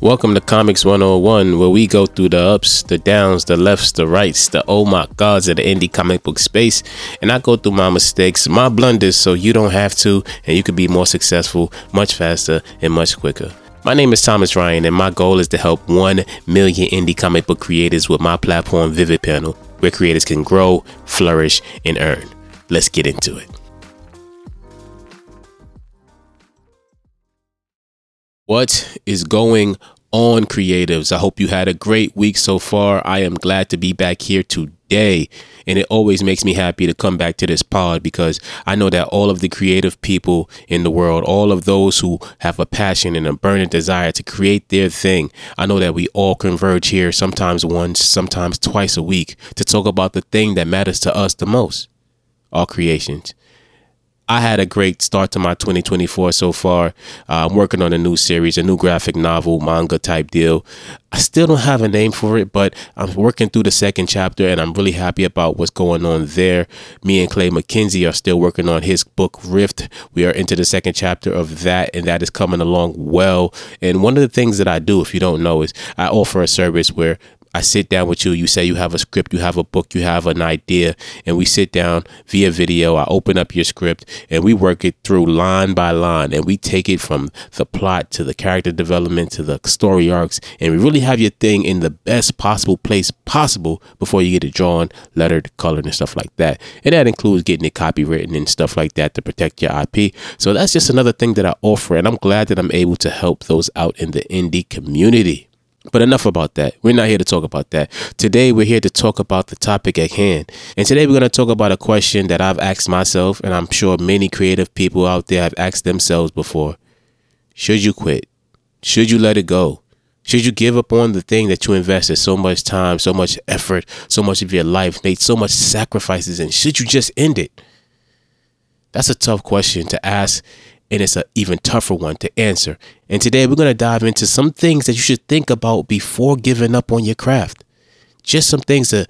Welcome to Comics 101, where we go through the ups, the downs, the lefts, the rights, the oh my gods of the indie comic book space. And I go through my mistakes, my blunders, so you don't have to, and you can be more successful much faster and much quicker. My name is Thomas Ryan, and my goal is to help 1 million indie comic book creators with my platform, Vivid Panel, where creators can grow, flourish, and earn. Let's get into it. What is going on, creatives? I hope you had a great week so far. I am glad to be back here today. And it always makes me happy to come back to this pod because I know that all of the creative people in the world, all of those who have a passion and a burning desire to create their thing, I know that we all converge here sometimes once, sometimes twice a week to talk about the thing that matters to us the most our creations. I had a great start to my 2024 so far. Uh, I'm working on a new series, a new graphic novel, manga type deal. I still don't have a name for it, but I'm working through the second chapter and I'm really happy about what's going on there. Me and Clay McKenzie are still working on his book Rift. We are into the second chapter of that, and that is coming along well. And one of the things that I do, if you don't know, is I offer a service where I sit down with you. You say you have a script, you have a book, you have an idea, and we sit down via video. I open up your script and we work it through line by line and we take it from the plot to the character development to the story arcs and we really have your thing in the best possible place possible before you get it drawn, lettered, colored, and stuff like that. And that includes getting it copywritten and stuff like that to protect your IP. So that's just another thing that I offer, and I'm glad that I'm able to help those out in the indie community. But enough about that. We're not here to talk about that. Today, we're here to talk about the topic at hand. And today, we're going to talk about a question that I've asked myself, and I'm sure many creative people out there have asked themselves before Should you quit? Should you let it go? Should you give up on the thing that you invested so much time, so much effort, so much of your life, made so much sacrifices, and should you just end it? That's a tough question to ask and it's an even tougher one to answer. And today we're going to dive into some things that you should think about before giving up on your craft. Just some things to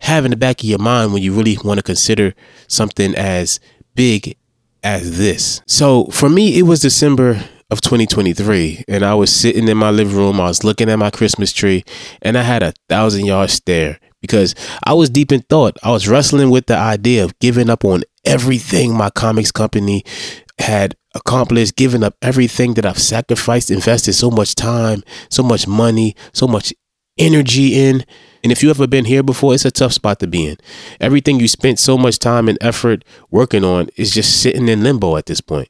have in the back of your mind when you really want to consider something as big as this. So for me, it was December of 2023 and I was sitting in my living room. I was looking at my Christmas tree and I had a thousand yard stare because I was deep in thought. I was wrestling with the idea of giving up on everything my comics company had accomplished, giving up everything that I've sacrificed, invested so much time, so much money, so much energy in. And if you ever been here before, it's a tough spot to be in. Everything you spent so much time and effort working on is just sitting in limbo at this point.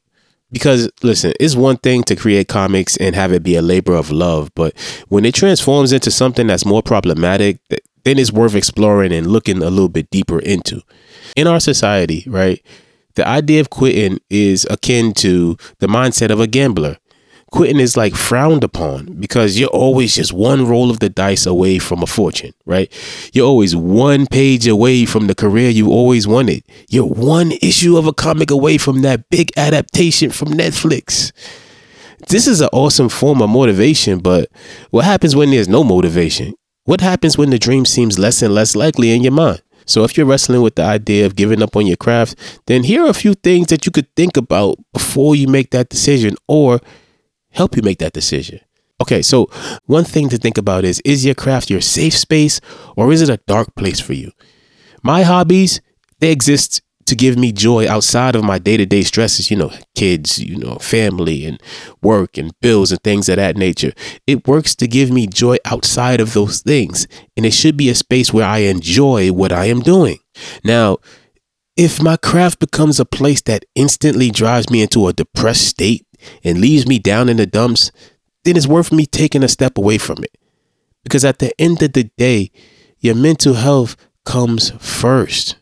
Because listen, it's one thing to create comics and have it be a labor of love, but when it transforms into something that's more problematic, then it's worth exploring and looking a little bit deeper into. In our society, right? The idea of quitting is akin to the mindset of a gambler. Quitting is like frowned upon because you're always just one roll of the dice away from a fortune, right? You're always one page away from the career you always wanted. You're one issue of a comic away from that big adaptation from Netflix. This is an awesome form of motivation, but what happens when there's no motivation? What happens when the dream seems less and less likely in your mind? So if you're wrestling with the idea of giving up on your craft, then here are a few things that you could think about before you make that decision or help you make that decision. Okay, so one thing to think about is is your craft your safe space or is it a dark place for you? My hobbies, they exist to give me joy outside of my day-to-day stresses you know kids you know family and work and bills and things of that nature. It works to give me joy outside of those things and it should be a space where i enjoy what i am doing. Now if my craft becomes a place that instantly drives me into a depressed state and leaves me down in the dumps then it's worth me taking a step away from it. Because at the end of the day your mental health comes first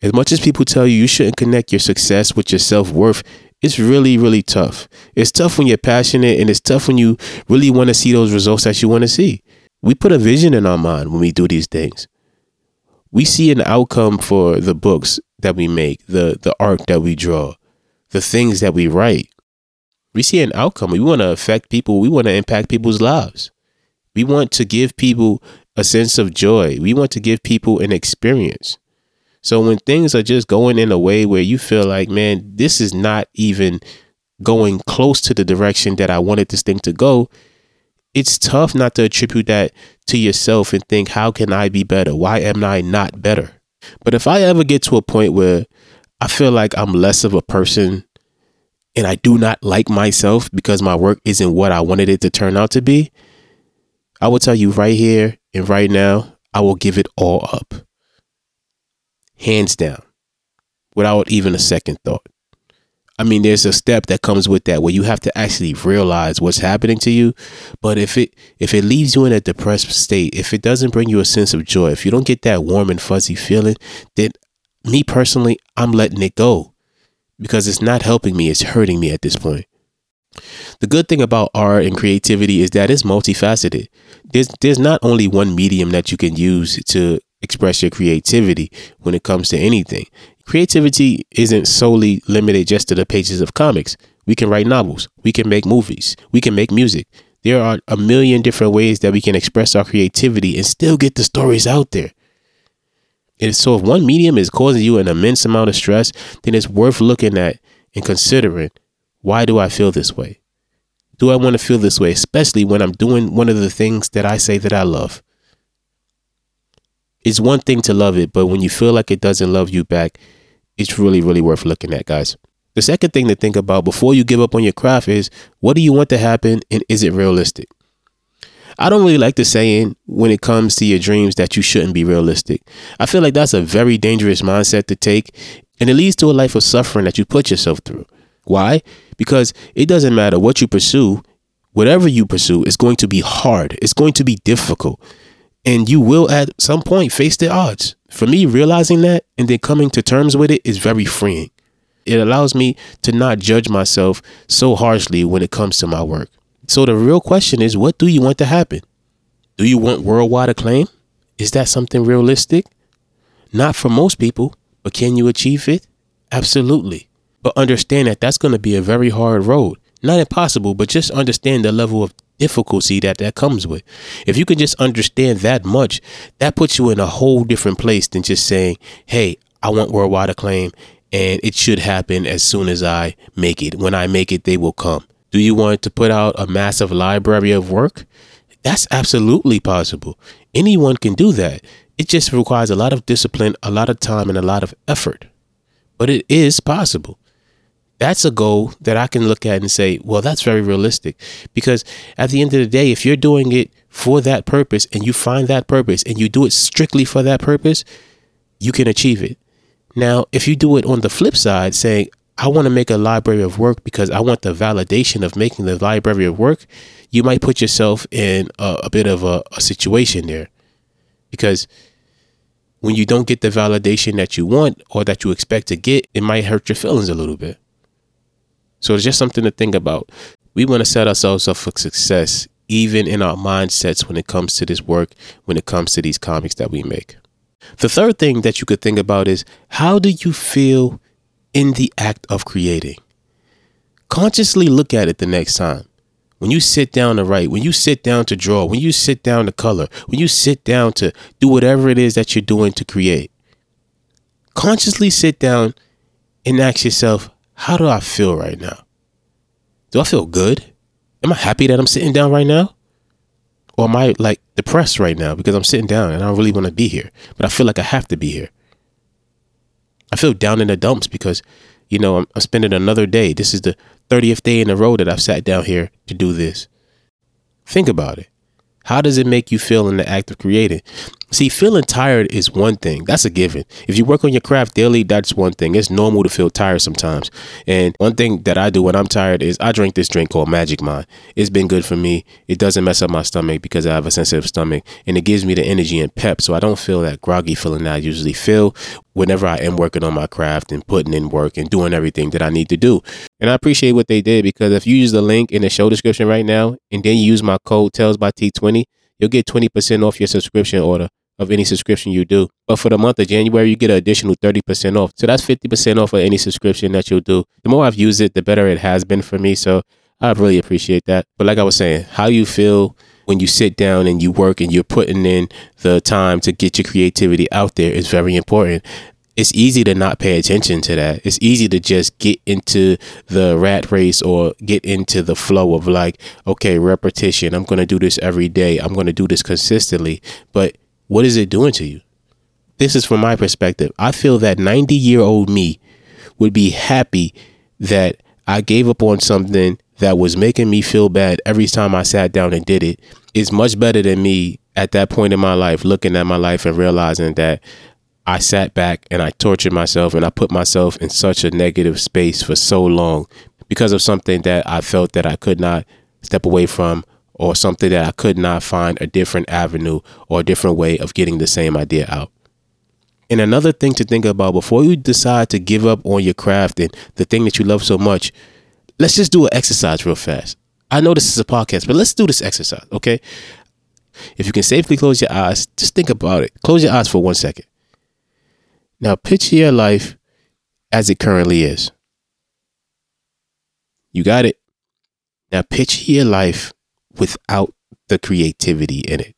as much as people tell you you shouldn't connect your success with your self worth, it's really, really tough. It's tough when you're passionate and it's tough when you really want to see those results that you want to see. We put a vision in our mind when we do these things. We see an outcome for the books that we make, the, the art that we draw, the things that we write. We see an outcome. We want to affect people, we want to impact people's lives. We want to give people a sense of joy, we want to give people an experience. So when things are just going in a way where you feel like, man, this is not even going close to the direction that I wanted this thing to go, it's tough not to attribute that to yourself and think, how can I be better? Why am I not better? But if I ever get to a point where I feel like I'm less of a person and I do not like myself because my work isn't what I wanted it to turn out to be, I will tell you right here and right now, I will give it all up. Hands down, without even a second thought. I mean, there's a step that comes with that where you have to actually realize what's happening to you. But if it if it leaves you in a depressed state, if it doesn't bring you a sense of joy, if you don't get that warm and fuzzy feeling, then me personally, I'm letting it go because it's not helping me, it's hurting me at this point. The good thing about art and creativity is that it's multifaceted. There's there's not only one medium that you can use to express your creativity when it comes to anything. Creativity isn't solely limited just to the pages of comics. We can write novels, we can make movies, we can make music. There are a million different ways that we can express our creativity and still get the stories out there. And so if one medium is causing you an immense amount of stress, then it's worth looking at and considering why do I feel this way? Do I want to feel this way, especially when I'm doing one of the things that I say that I love? It's one thing to love it, but when you feel like it doesn't love you back, it's really, really worth looking at, guys. The second thing to think about before you give up on your craft is what do you want to happen and is it realistic? I don't really like the saying when it comes to your dreams that you shouldn't be realistic. I feel like that's a very dangerous mindset to take and it leads to a life of suffering that you put yourself through. Why? Because it doesn't matter what you pursue, whatever you pursue is going to be hard, it's going to be difficult, and you will at some point face the odds. For me, realizing that and then coming to terms with it is very freeing. It allows me to not judge myself so harshly when it comes to my work. So the real question is what do you want to happen? Do you want worldwide acclaim? Is that something realistic? Not for most people, but can you achieve it? Absolutely. But understand that that's going to be a very hard road. Not impossible, but just understand the level of difficulty that that comes with. If you can just understand that much, that puts you in a whole different place than just saying, hey, I want worldwide acclaim and it should happen as soon as I make it. When I make it, they will come. Do you want to put out a massive library of work? That's absolutely possible. Anyone can do that. It just requires a lot of discipline, a lot of time, and a lot of effort. But it is possible that's a goal that I can look at and say, well, that's very realistic. Because at the end of the day, if you're doing it for that purpose and you find that purpose and you do it strictly for that purpose, you can achieve it. Now, if you do it on the flip side, saying, I want to make a library of work because I want the validation of making the library of work, you might put yourself in a, a bit of a, a situation there. Because when you don't get the validation that you want or that you expect to get, it might hurt your feelings a little bit. So it's just something to think about. We want to set ourselves up for success, even in our mindsets when it comes to this work, when it comes to these comics that we make. The third thing that you could think about is how do you feel in the act of creating? Consciously look at it the next time. When you sit down to write, when you sit down to draw, when you sit down to color, when you sit down to do whatever it is that you're doing to create, consciously sit down and ask yourself, how do I feel right now? Do I feel good? Am I happy that I'm sitting down right now? Or am I like depressed right now because I'm sitting down and I don't really want to be here, but I feel like I have to be here? I feel down in the dumps because, you know, I'm, I'm spending another day. This is the 30th day in a row that I've sat down here to do this. Think about it. How does it make you feel in the act of creating? See, feeling tired is one thing. That's a given. If you work on your craft daily, that's one thing. It's normal to feel tired sometimes. And one thing that I do when I'm tired is I drink this drink called Magic Mind. It's been good for me. It doesn't mess up my stomach because I have a sensitive stomach and it gives me the energy and pep so I don't feel that groggy feeling that I usually feel whenever I am working on my craft and putting in work and doing everything that I need to do. And I appreciate what they did because if you use the link in the show description right now and then you use my code TALES by T20, you'll get 20% off your subscription order of any subscription you do. But for the month of January, you get an additional 30% off. So that's 50% off of any subscription that you'll do. The more I've used it, the better it has been for me. So I really appreciate that. But like I was saying, how you feel when you sit down and you work and you're putting in the time to get your creativity out there is very important. It's easy to not pay attention to that. It's easy to just get into the rat race or get into the flow of like, okay, repetition. I'm going to do this every day. I'm going to do this consistently. But what is it doing to you? This is from my perspective. I feel that 90 year old me would be happy that I gave up on something that was making me feel bad every time I sat down and did it. It's much better than me at that point in my life looking at my life and realizing that I sat back and I tortured myself and I put myself in such a negative space for so long because of something that I felt that I could not step away from or something that I could not find a different avenue or a different way of getting the same idea out. And another thing to think about before you decide to give up on your craft and the thing that you love so much, let's just do an exercise real fast. I know this is a podcast, but let's do this exercise, okay? If you can safely close your eyes, just think about it. Close your eyes for one second. Now picture your life as it currently is. You got it. Now picture your life without the creativity in it.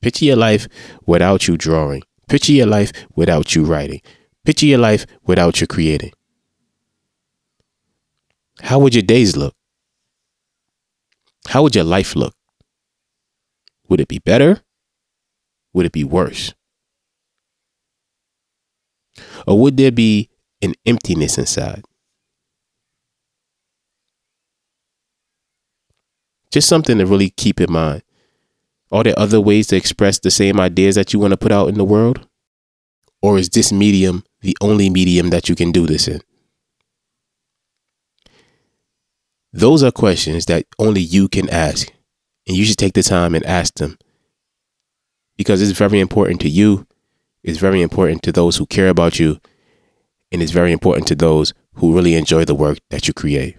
Picture your life without you drawing. Picture your life without you writing. Picture your life without you creating. How would your days look? How would your life look? Would it be better? Would it be worse? Or would there be an emptiness inside? Just something to really keep in mind. Are there other ways to express the same ideas that you want to put out in the world? Or is this medium the only medium that you can do this in? Those are questions that only you can ask. And you should take the time and ask them because it's very important to you is very important to those who care about you and is very important to those who really enjoy the work that you create.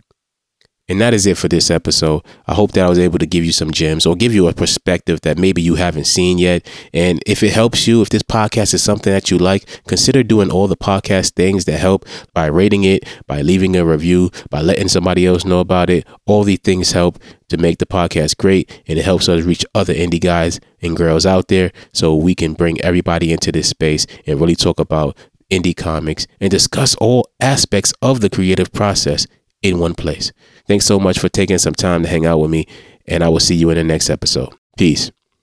And that is it for this episode. I hope that I was able to give you some gems or give you a perspective that maybe you haven't seen yet. And if it helps you, if this podcast is something that you like, consider doing all the podcast things that help by rating it, by leaving a review, by letting somebody else know about it. All these things help to make the podcast great and it helps us reach other indie guys and girls out there so we can bring everybody into this space and really talk about indie comics and discuss all aspects of the creative process in one place. Thanks so much for taking some time to hang out with me, and I will see you in the next episode. Peace.